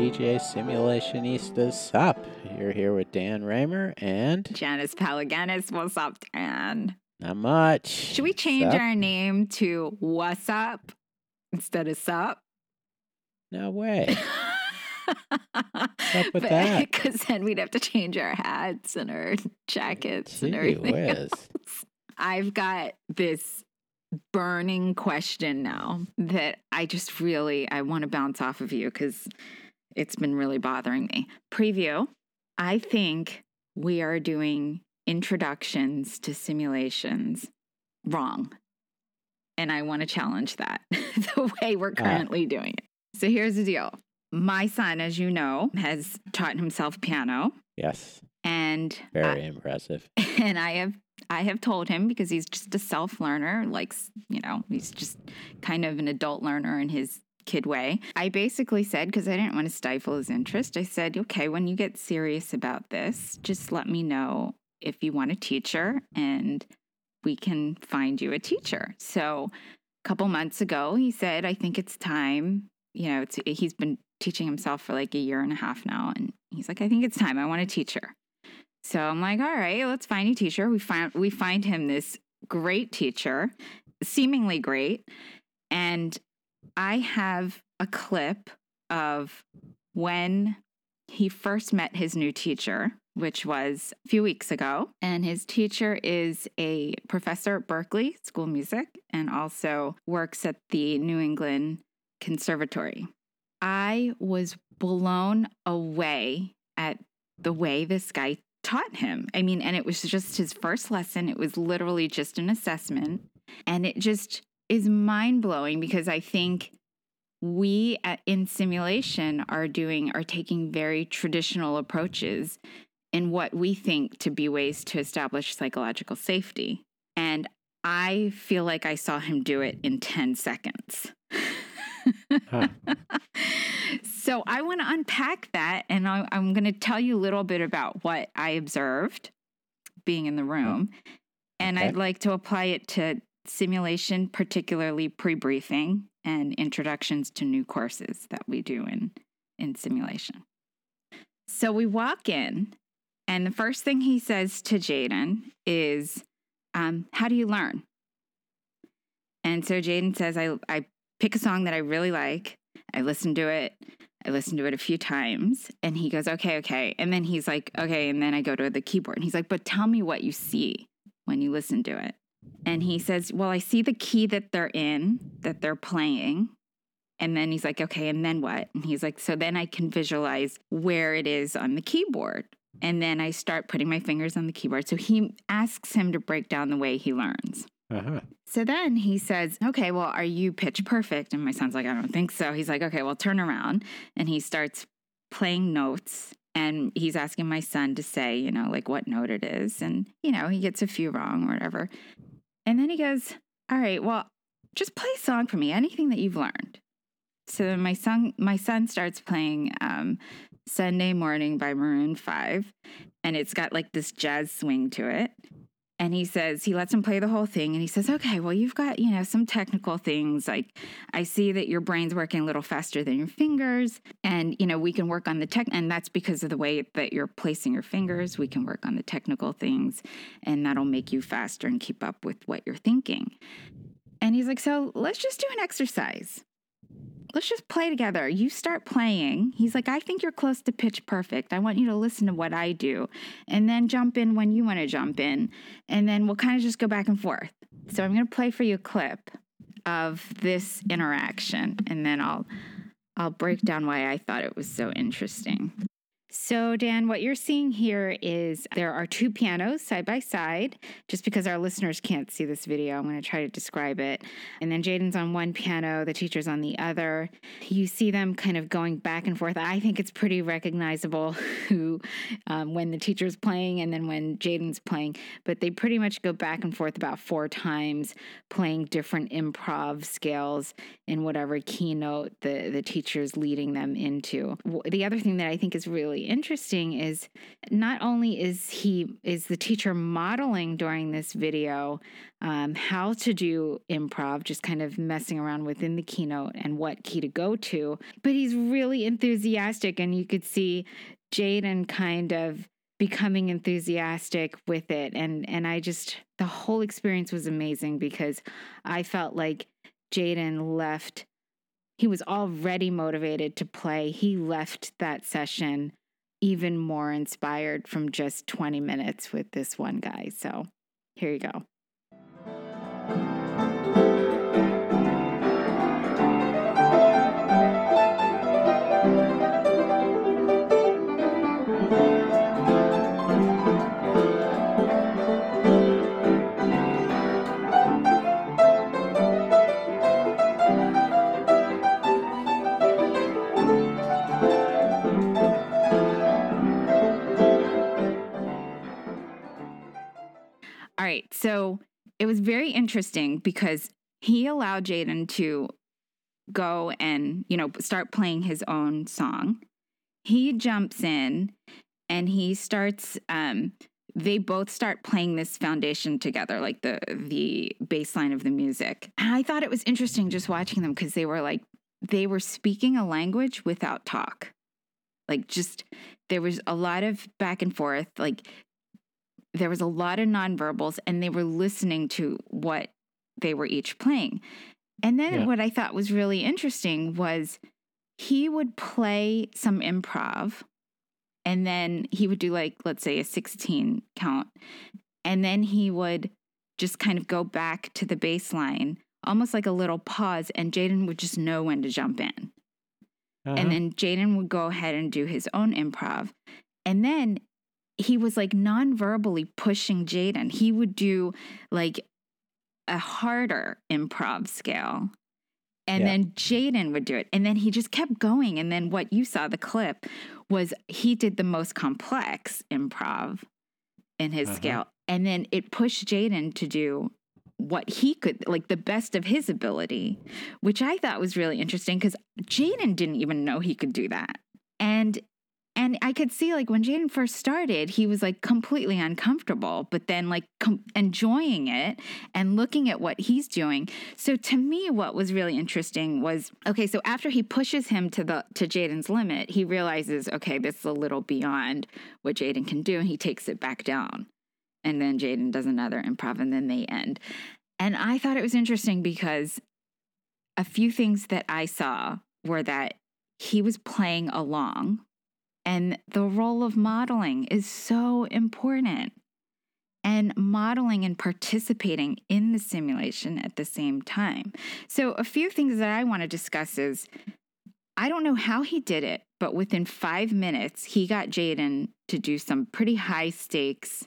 DJ Simulationistas Sup. You're here with Dan Raemer and Janice Palaganas, what's up, Dan? not much. Should we change Sup? our name to What's Up instead of Sup? No way. up with that? Because then we'd have to change our hats and our jackets and everything. whiz. I've got this burning question now that I just really I want to bounce off of you because it's been really bothering me. Preview. I think we are doing introductions to simulations wrong. And I want to challenge that the way we're currently doing it. So here's the deal. My son, as you know, has taught himself piano Yes, and I- very impressive. and I have I have told him because he's just a self learner, like you know, he's just kind of an adult learner in his kid way. I basically said because I didn't want to stifle his interest, I said, "Okay, when you get serious about this, just let me know if you want a teacher and we can find you a teacher." So, a couple months ago, he said, "I think it's time." You know, he's been teaching himself for like a year and a half now, and he's like, "I think it's time. I want a teacher." So I'm like, all right, let's find a teacher. We find we find him this great teacher, seemingly great. And I have a clip of when he first met his new teacher, which was a few weeks ago. And his teacher is a professor at Berklee School of Music and also works at the New England Conservatory. I was blown away at the way this guy taught him. I mean, and it was just his first lesson. It was literally just an assessment. And it just is mind blowing because I think we at, in simulation are doing, are taking very traditional approaches in what we think to be ways to establish psychological safety. And I feel like I saw him do it in 10 seconds. Huh. so I want to unpack that, and I, I'm going to tell you a little bit about what I observed being in the room, and Okay. I'd like to apply it to simulation, particularly pre-briefing and introductions to new courses that we do in in simulation. So we walk in, and the first thing he says to Jaden is, um, "How do you learn?" And so Jaden says, "I I pick a song that I really like. I listen to it. I listen to it a few times. And he goes, okay, okay. And then he's like, okay. And then I go to the keyboard and he's like, but tell me what you see when you listen to it. And he says, well, I see the key that they're in, that they're playing. And then he's like, okay, and then what? And he's like, so then I can visualize where it is on the keyboard. And then I start putting my fingers on the keyboard. So he asks him to break down the way he learns. Uh-huh. So then he says, Okay, well, are you pitch perfect? And my son's like, I don't think so. He's like, Okay, well, turn around. And he starts playing notes. And he's asking my son to say, you know, like what note it is. And, you know, he gets a few wrong or whatever. And then he goes, All right, well, just play a song for me, anything that you've learned. So my son, my son starts playing um, Sunday Morning by Maroon 5. And it's got like this jazz swing to it and he says he lets him play the whole thing and he says okay well you've got you know some technical things like i see that your brain's working a little faster than your fingers and you know we can work on the tech and that's because of the way that you're placing your fingers we can work on the technical things and that'll make you faster and keep up with what you're thinking. And he's like so let's just do an exercise let's just play together. You start playing. He's like, I think you're close to pitch perfect. I want you to listen to what I do and then jump in when you want to jump in. And then we'll kind of just go back and forth. So I'm going to play for you a clip of this interaction and then I'll I'll break down why I thought it was so interesting. So, Dan, what you're seeing here is there are two pianos side by side. Just because our listeners can't see this video, I'm going to try to describe it. And then Jaden's on one piano, the teacher's on the other. You see them kind of going back and forth. I think it's pretty recognizable who, um, when the teacher's playing and then when Jaden's playing. But they pretty much go back and forth about four times, playing different improv scales in whatever keynote the, the teacher's leading them into. The other thing that I think is really interesting is not only is he is the teacher modeling during this video um, how to do improv, just kind of messing around within the keynote and what key to go to, but he's really enthusiastic, and you could see Jaden kind of becoming enthusiastic with it and and I just the whole experience was amazing because I felt like Jaden left he was already motivated to play. He left that session even more inspired from just 20 minutes with this one guy. So here you go. So it was very interesting because he allowed Jaden to go and, you know, start playing his own song. He jumps in and he starts um they both start playing this foundation together, like the the bass line of the music. And I thought it was interesting just watching them because they were like they were speaking a language without talk. Like just there was a lot of back and forth. Like there was a lot of nonverbals and they were listening to what they were each playing. And then yeah. what I thought was really interesting was he would play some improv and then he would do like let's say a 16 count and then he would just kind of go back to the baseline almost like a little pause and Jaden would just know when to jump in. Uh-huh. And then Jaden would go ahead and do his own improv. And then he was like non-verbally pushing Jaden. He would do like a harder improv scale. And yeah. then Jaden would do it. And then he just kept going. And then what you saw, the clip, was he did the most complex improv in his uh-huh. scale. And then it pushed Jaden to do what he could, like the best of his ability, which I thought was really interesting because Jaden didn't even know he could do that. And and I could see like when Jaden first started, he was like completely uncomfortable, but then like com- enjoying it and looking at what he's doing. So to me, what was really interesting was okay. So after he pushes him to the to Jaden's limit, he realizes okay, this is a little beyond what Jaden can do, and he takes it back down. And then Jaden does another improv, and then they end. And I thought it was interesting because a few things that I saw were that he was playing along and the role of modeling is so important. And modeling and participating in the simulation at the same time. So, a few things that I want to discuss is I don't know how he did it, but within five minutes, he got Jaden to do some pretty high stakes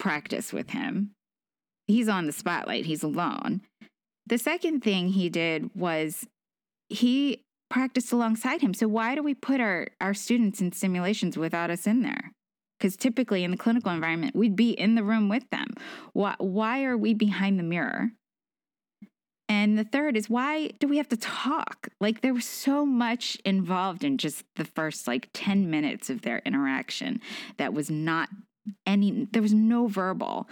practice with him. He's on the spotlight, he's alone. The second thing he did was he practiced alongside him. So why do we put our, our students in simulations without us in there? Because typically in the clinical environment, we'd be in the room with them. Why, why are we behind the mirror? And the third is why do we have to talk? Like there was so much involved in just the first like 10 minutes of their interaction that was not any, there was no verbal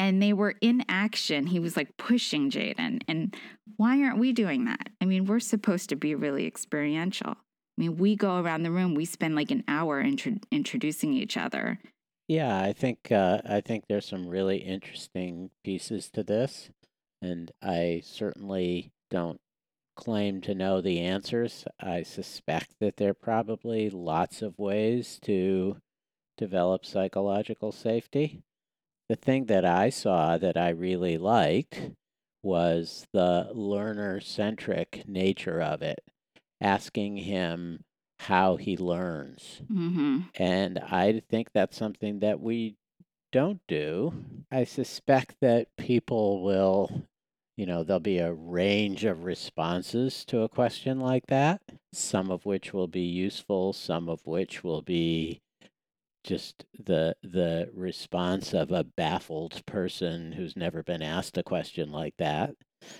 and they were in action. He was like pushing Jaden. And why aren't we doing that? I mean, we're supposed to be really experiential. I mean, we go around the room, we spend like an hour intro- introducing each other. Yeah, I think uh, I think there's some really interesting pieces to this, and I certainly don't claim to know the answers. I suspect that there are probably lots of ways to develop psychological safety. The thing that I saw that I really liked was the learner centric nature of it, asking him how he learns. Mm-hmm. And I think that's something that we don't do. I suspect that people will, you know, there'll be a range of responses to a question like that, some of which will be useful, some of which will be just the the response of a baffled person who's never been asked a question like that.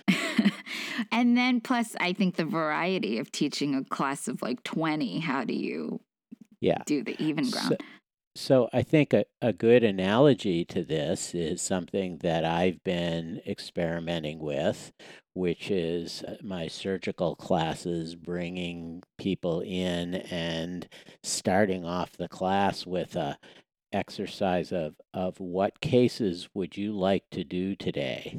and then plus I think the variety of teaching a class of like 20, how do you Yeah. do the even ground? so I think a, a good analogy to this is something that I've been experimenting with, which is uh, my surgical classes, bringing people in and starting off the class with a exercise of, of what cases would you like to do today?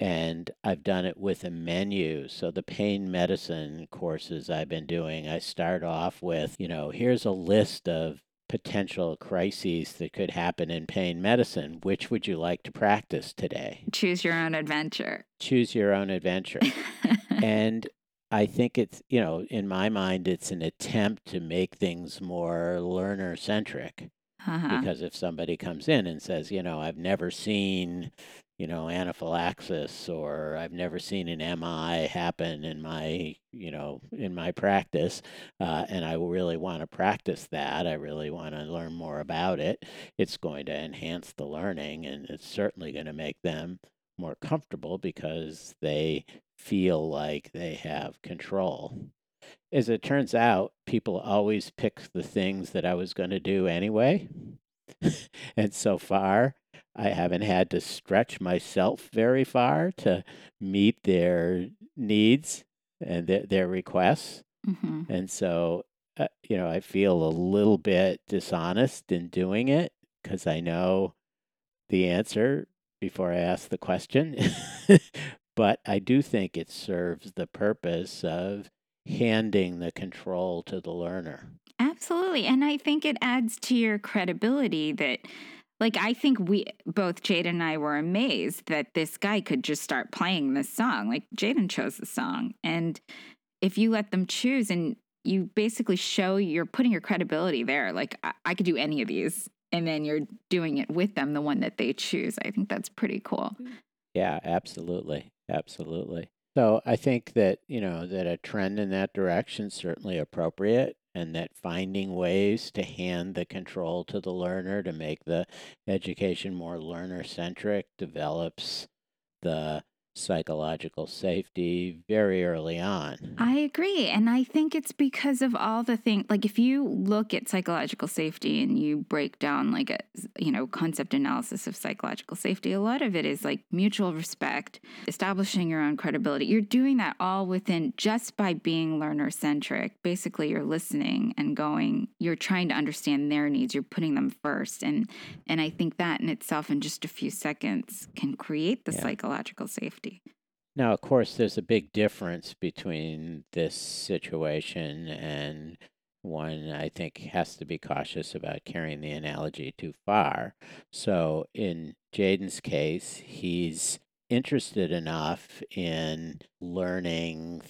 and I've done it with a menu. So the pain medicine courses I've been doing, I start off with, you know, here's a list of potential crises that could happen in pain medicine. Which would you like to practice today? Choose your own adventure. Choose your own adventure. and I think it's, you know, in my mind, it's an attempt to make things more learner centric. uh-huh. Because if somebody comes in and says, you know, I've never seen, you know, anaphylaxis or I've never seen an MI happen in my, you know, in my practice, uh, and I really want to practice that, I really want to learn more about it, it's going to enhance the learning and it's certainly going to make them more comfortable because they feel like they have control. As it turns out, people always pick the things that I was going to do anyway. and so far, I haven't had to stretch myself very far to meet their needs and their, their requests. hmm And so, uh, you know, I feel a little bit dishonest in doing it because I know the answer before I ask the question. but I do think it serves the purpose of handing the control to the learner. Absolutely. And I think it adds to your credibility that, like, I think we both Jade and I were amazed that this guy could just start playing this song. Like, Jaden chose the song. And if you let them choose and you basically show you're putting your credibility there, like, I, I could do any of these. And then you're doing it with them, the one that they choose. I think that's pretty cool. Mm-hmm. Yeah, absolutely. Absolutely. So I think that, you know, that a trend in that direction is certainly appropriate and that finding ways to hand the control to the learner to make the education more learner centric develops the psychological safety very early on. I agree. And I think it's because of all the things like if you look at psychological safety and you break down like a you know concept analysis of psychological safety, a lot of it is like mutual respect, establishing your own credibility. You're doing that all within just by being learner centric. Basically, you're listening and going, you're trying to understand their needs, you're putting them first. And and I think that in itself in just a few seconds can create the Yeah. psychological safety. Now, of course, there's a big difference between this situation and one I think has to be cautious about carrying the analogy too far. So, in Jaden's case, he's interested enough in learning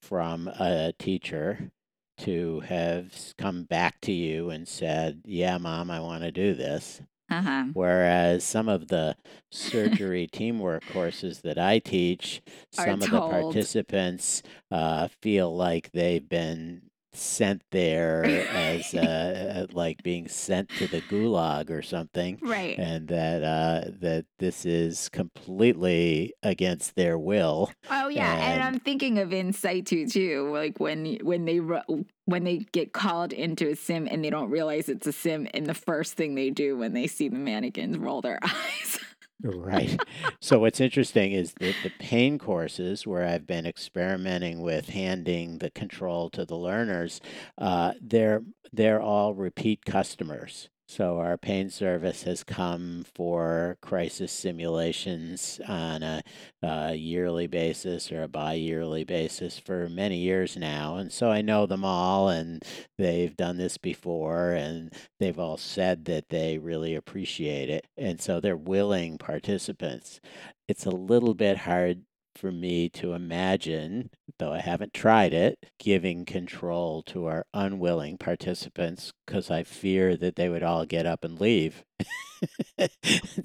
from a teacher to have come back to you and said, Yeah, mom, I want to do this. Uh-huh. Whereas some of the surgery teamwork courses that I teach, Are some of the participants uh, feel like they've been sent there as uh, like being sent to the gulag or something, Right. and that uh, that this is completely against their will. Oh yeah, and, And- I'm thinking of in situ too, like when when they when they get called into a sim and they don't realize it's a sim, and the first thing they do when they see the mannequins roll their eyes. Right. so what's interesting is that the pain courses where I've been experimenting with handing the control to the learners, uh, they're they're all repeat customers. So our pain service has come for crisis simulations on a, uh yearly basis or a bi-yearly basis for many years now, and so I know them all, and they've done this before, and they've all said that they really appreciate it. And so they're willing participants. It's a little bit hard for me to imagine, though I haven't tried it, giving control to our unwilling participants because I fear that they would all get up and leave. and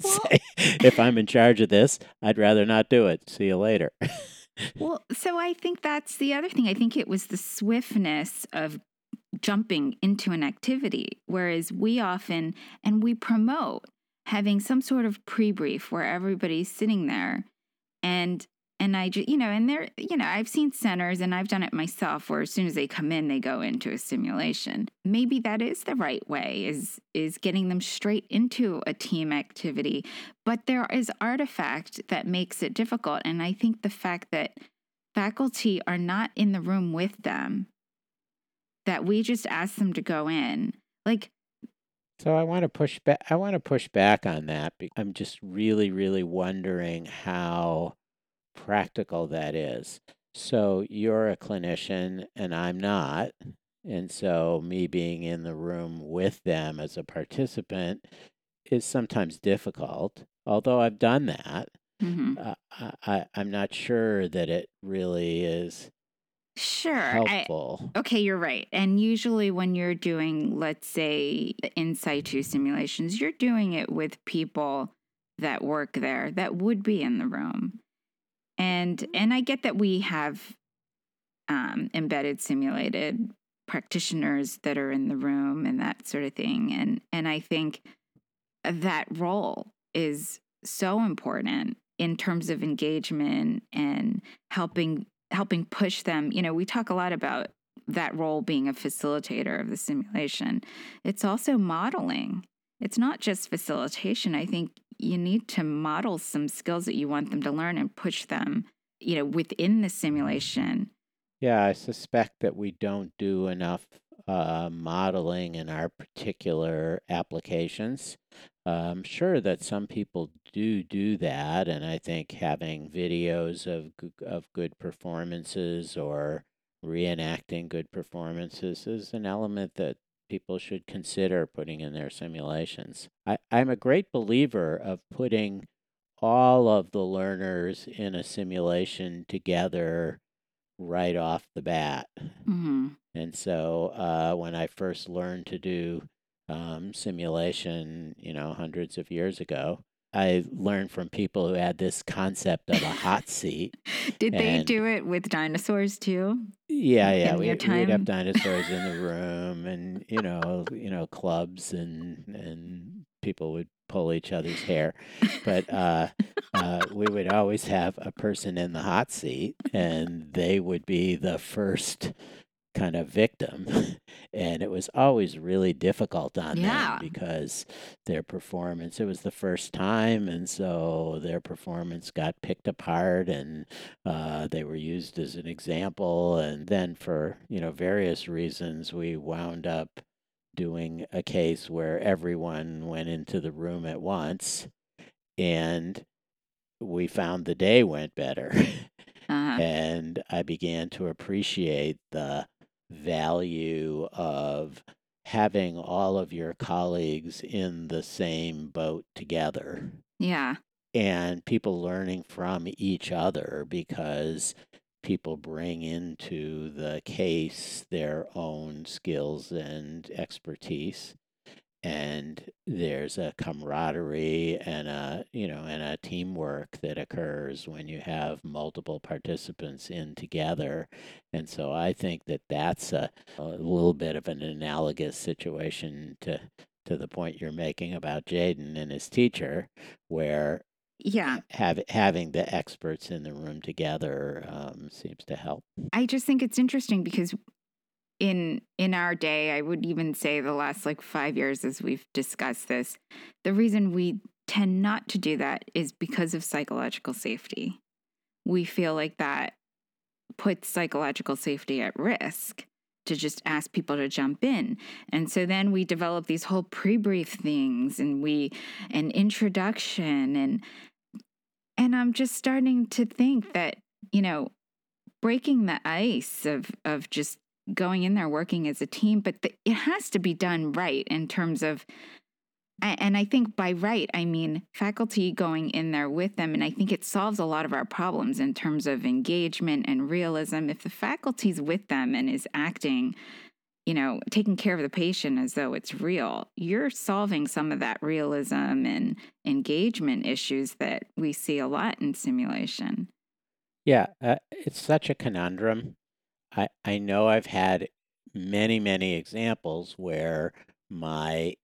Well- say, if I'm in charge of this, I'd rather not do it. See you later. Well, so I think that's the other thing. I think it was the swiftness of jumping into an activity, whereas we often, and we promote having some sort of pre brief where everybody's sitting there and and I just, you know, and there, you know, I've seen centers and I've done it myself where as soon as they come in, they go into a simulation. Maybe that is the right way is is getting them straight into a team activity. But there is artifact that makes it difficult. And I think the fact that faculty are not in the room with them, that we just ask them to go in. Like, So I want to push back. I want to push back on that. I'm just really, really wondering how practical that is. So you're a clinician and I'm not. And so me being in the room with them as a participant is sometimes difficult. Although I've done that, mhm. uh, I, I, I'm not sure that it really is sure. I, helpful. Okay, you're right. And usually, when you're doing, let's say, in situ simulations, you're doing it with people that work there that would be in the room. And and I get that we have um, embedded simulated practitioners that are in the room and that sort of thing. And and I think that role is so important in terms of engagement and helping helping push them. You know, we talk a lot about that role being a facilitator of the simulation. It's also modeling. It's not just facilitation. I think you need to model some skills that you want them to learn and push them, you know, within the simulation. Yeah, I suspect that we don't do enough uh, modeling in our particular applications. Uh, I'm sure that some people do do that, and I think having videos of of good performances or reenacting good performances is an element that people should consider putting in their simulations. I, I'm a great believer of putting all of the learners in a simulation together right off the bat. hmm And so uh, when I first learned to do um, simulation, you know, hundreds of years ago, I learned from people who had this concept of a hot seat. Did they do it with dinosaurs too? Yeah, yeah, In we, we'd have dinosaurs in the room, and you know, you know, clubs, and and people would pull each other's hair, but uh, uh, we would always have a person in the hot seat, and they would be the first kind of victim, and it was always really difficult on Yeah. them because their performance it was the first time, and so their performance got picked apart, and uh, they were used as an example, and then for you know various reasons, we wound up doing a case where everyone went into the room at once, and we found the day went better, Uh, and I began to appreciate the value of having all of your colleagues in the same boat together yeah. and people learning from each other because people bring into the case their own skills and expertise and there's a camaraderie and a you know and a teamwork that occurs when you have multiple participants in together and so i think that that's a, a little bit of an analogous situation to to the point you're making about jaden and his teacher where Yeah. have, having the experts in the room together um, seems to help. I just think it's interesting because in in our day, I would even say the last like 5 years as we've discussed this, the reason we tend not to do that is because of psychological safety. We feel like that puts psychological safety at risk to just ask people to jump in. And so then we develop these whole pre-brief things and we an introduction and and I'm just starting to think that, you know, breaking the ice of of just going in there working as a team, but the, it has to be done right in terms of and I think by right, I mean faculty going in there with them. And I think it solves a lot of our problems in terms of engagement and realism. If the faculty's with them and is acting, you know, taking care of the patient as though it's real, you're solving some of that realism and engagement issues that we see a lot in simulation. Yeah, uh, it's such a conundrum. I, I know I've had many, many examples where my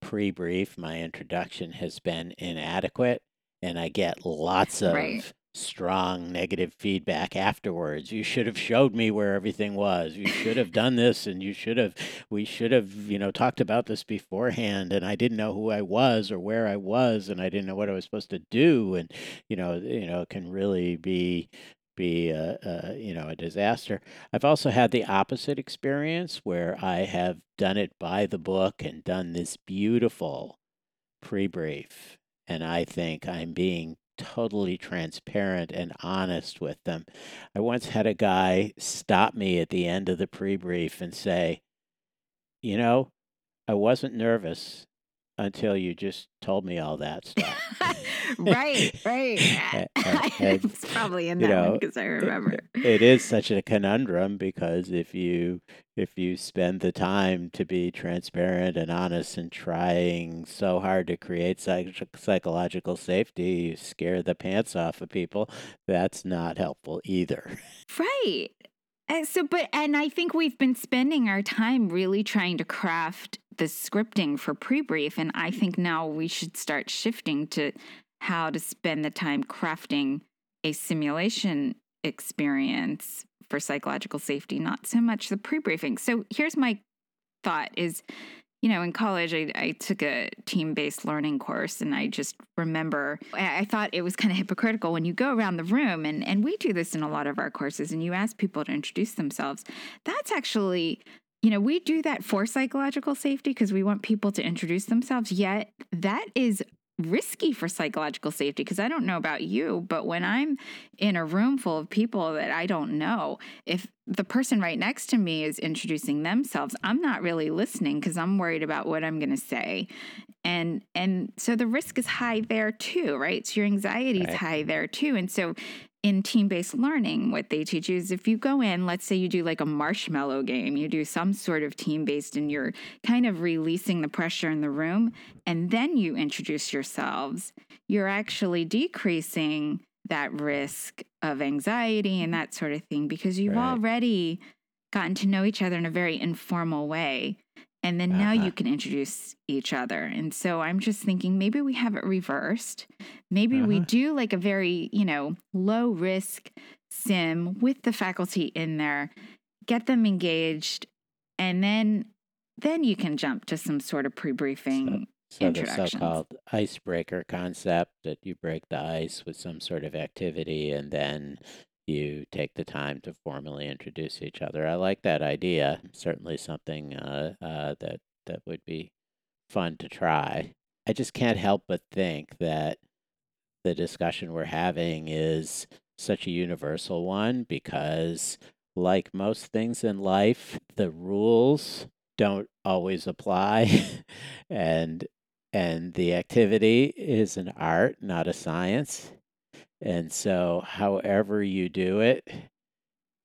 pre brief, my introduction has been inadequate, and I get lots of Right. strong negative feedback afterwards. You should have showed me where everything was. You should have done this, and you should have, we should have, you know, talked about this beforehand. And I didn't know who I was or where I was, and I didn't know what I was supposed to do. And, you know, you know, it can really be be a, a you know a disaster. I've also had the opposite experience where I have done it by the book and done this beautiful pre-brief and I think I'm being totally transparent and honest with them. I once had a guy stop me at the end of the pre-brief and say, "You know, I wasn't nervous until you just told me all that stuff." right, right. A- a- I and, was probably in that one because I it- remember. it is such a conundrum because if you if you spend the time to be transparent and honest and trying so hard to create psych- psychological safety you scare the pants off of people that's not helpful either Right. And so, but, and I think we've been spending our time really trying to craft the scripting for pre brief. And I think now we should start shifting to how to spend the time crafting a simulation experience for psychological safety, not so much the pre briefing. So here's my thought is you know, in college, I, I took a team based learning course, and I just remember I, thought it was kind of hypocritical when you go around the room, and, and we do this in a lot of our courses, and you ask people to introduce themselves. That's actually, you know, we do that for psychological safety because we want people to introduce themselves, yet that is risky for psychological safety because I don't know about you, but when I'm in a room full of people that I don't know, if the person right next to me is introducing themselves, I'm not really listening because I'm worried about what I'm going to say. And and so the risk is high there too, right? So your anxiety is Right. high there too. And so in team-based learning, what they teach you is if you go in, let's say you do like a marshmallow game, you do some sort of team-based and you're kind of releasing the pressure in the room, and then you introduce yourselves, you're actually decreasing that risk of anxiety and that sort of thing because you've Right. already gotten to know each other in a very informal way. And then now Uh-huh. you can introduce each other. And so I'm just thinking maybe we have it reversed. Maybe we Uh-huh. do like a very, you know, low risk sim with the faculty in there, get them engaged, and then then you can jump to some sort of pre-briefing so the so-called icebreaker concept that you break the ice with some sort of activity and then you take the time to formally introduce each other. I like that idea. Certainly something uh, uh, that that would be fun to try. I just can't help but think that the discussion we're having is such a universal one because, like most things in life, the rules don't always apply, and and the activity is an art, not a science. And so, however you do it,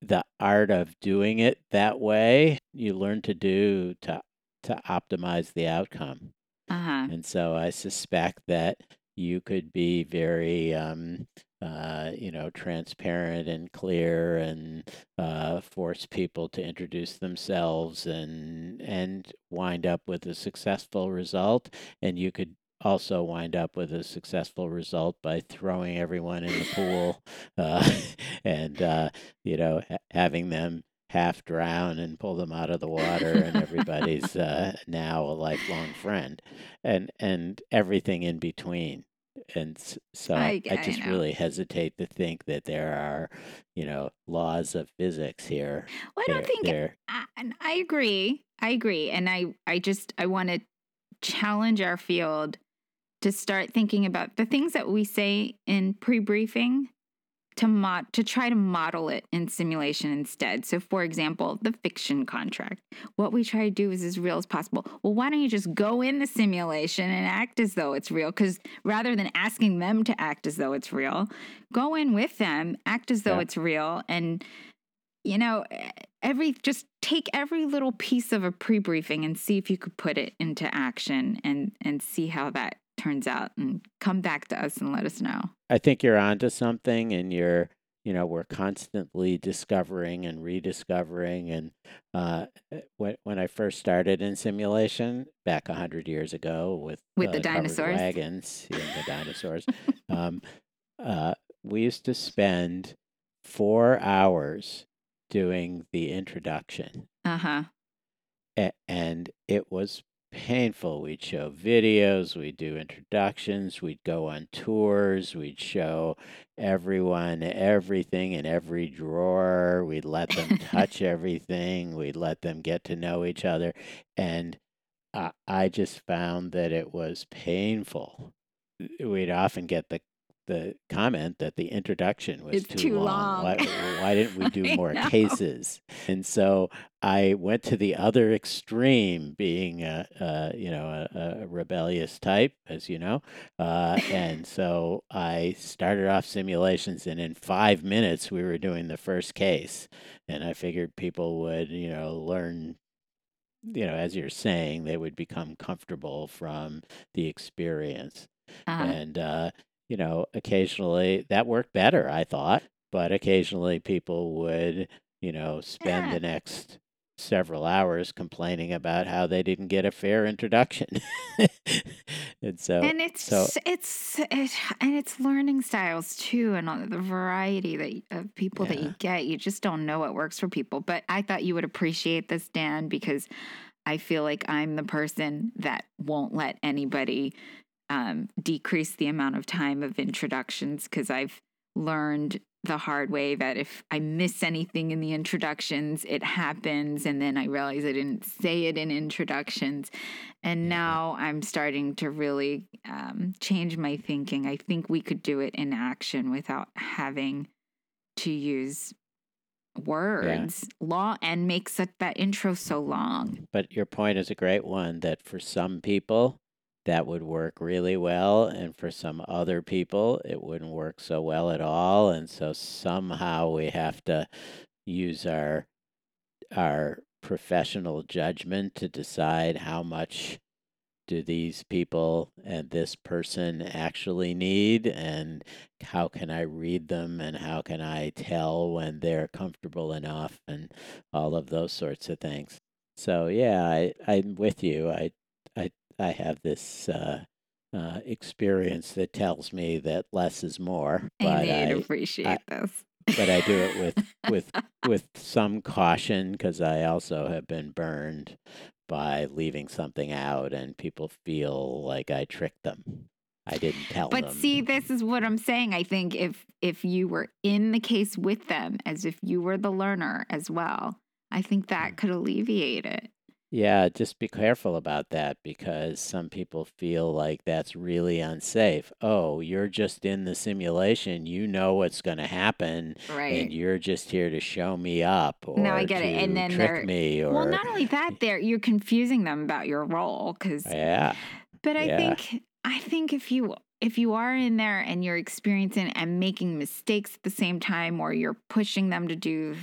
the art of doing it that way, you learn to do to to optimize the outcome. uh-huh. And so I suspect that you could be very, um, uh, you know, transparent and clear, and uh, force people to introduce themselves, and and wind up with a successful result. And you could also wind up with a successful result by throwing everyone in the pool, uh, and uh, you know, ha- having them half drown and pull them out of the water, and everybody's uh, now a lifelong friend, and and everything in between. And so I- I, I just know. really hesitate to think that there are, you know, laws of physics here. Well, I don't There- think there- I, and I agree. I agree. And I, I just, I want to challenge our field to start thinking about the things that we say in pre briefing to mod to try to model it in simulation instead. So for example, the fiction contract. What we try to do is as real as possible. Well, why don't you just go in the simulation and act as though it's real cuz rather than asking them to act as though it's real, go in with them, act as though Yeah. it's real and you know, every just take every little piece of a pre-briefing and see if you could put it into action and and see how that turns out and come back to us and let us know. I think you're onto something, and you're, you know, we're constantly discovering and rediscovering. And uh, when when I first started in simulation back a hundred years ago with With the uh, covered dinosaurs? wagons, yeah, the dinosaurs, um, uh, we used to spend four hours doing the introduction Uh-huh. a- and it was painful. We'd show videos, we'd do introductions, we'd go on tours, we'd show everyone everything in every drawer, we'd let them touch everything, we'd let them get to know each other. And I, I just found that it was painful. We'd often get the the comment that the introduction was It's too long. Why, why didn't we do more cases? And so I went to the other extreme, being a, a you know a, a rebellious type, as you know, uh, and so I started off simulations, and in five minutes we were doing the first case, and I figured people would you know learn. You know, as you're saying, they would become comfortable from the experience Uh-huh. and uh, you know occasionally that worked better i thought but occasionally people would you know spend Yeah. the next several hours complaining about how they didn't get a fair introduction and so and it's so it's it, and it's learning styles too and all the variety that of people that you get you just don't know what works for people but i thought you would appreciate this dan because i feel like i'm the person that won't let anybody um, decrease the amount of time of introductions because i've learned the hard way that if i miss anything in the introductions it happens and then i realize i didn't say it in introductions and Yeah. now I'm starting to really um, change my thinking. I think we could do it in action without having to use words long and make such that intro so long. but your point is a great one that for some people that would work really well and for some other people it wouldn't work so well at all and so somehow we have to use our our professional judgment to decide how much do these people and this person actually need and how can I read them and how can I tell when they're comfortable enough and all of those sorts of things. So yeah, I, I'm with you. I I I have this uh, uh, experience that tells me that less is more, I but I, appreciate this. but I do it with with with some caution because I also have been burned by leaving something out and people feel like I tricked them. I didn't tell But them. But see, this is what I'm saying. I think if if you were in the case with them, as if you were the learner as well, I think that could alleviate it. Yeah, just be careful about that because some people feel like that's really unsafe. Oh, you're just in the simulation. You know what's going to happen, Right. and you're just here to show me up or No, I get it. And to then trick they're- me. Or well, not only that, there you're confusing them about your role because yeah, But I Yeah. think I think if you if you are in there and you're experiencing and making mistakes at the same time or you're pushing them to do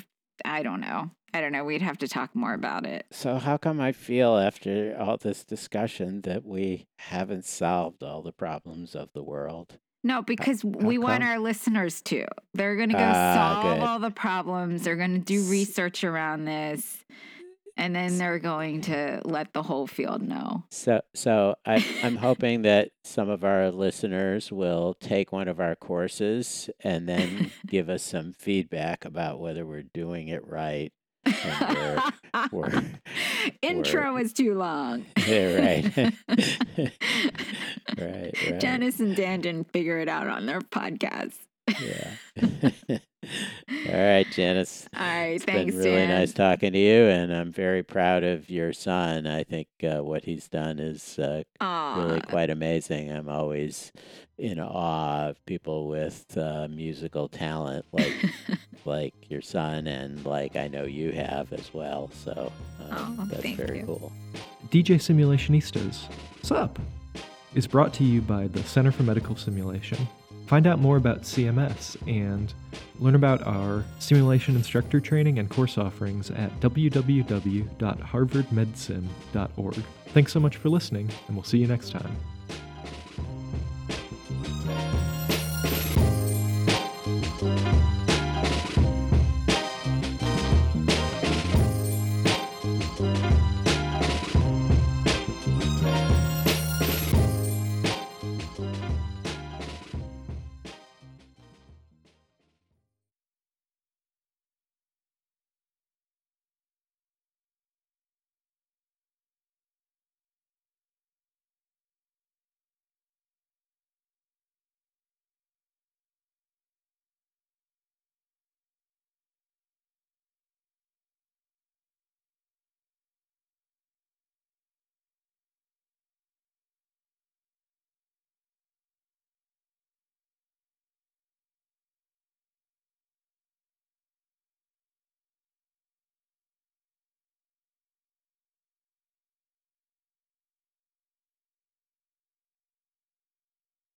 I don't know. I don't know. We'd have to talk more about it. So how come I feel after all this discussion that we haven't solved all the problems of the world? No, because we want come? our listeners to. They're going to go Ah, solve good. all the problems. They're going to do research around this. And then they're going to let the whole field know. So, so I, I'm hoping that some of our listeners will take one of our courses and then give us some feedback about whether we're doing it right. We're, we're, Intro is too long. yeah, right, right, right. Janice and Dan didn't figure it out on their podcast. Yeah. All right, Janice. All right, It's thanks, been really Dan. nice talking to you, and I'm very proud of your son. I think uh, what he's done is uh, really quite amazing. I'm always in awe of people with uh, musical talent like like your son, and like I know you have as well. So um, Aw, that's thank very you. cool. DJ Simulationistas, sup? Is brought to you by the Center for Medical Simulation. Find out more about CMS and learn about our simulation instructor training and course offerings at www.harvardmedsim.org. Thanks so much for listening, and we'll see you next time.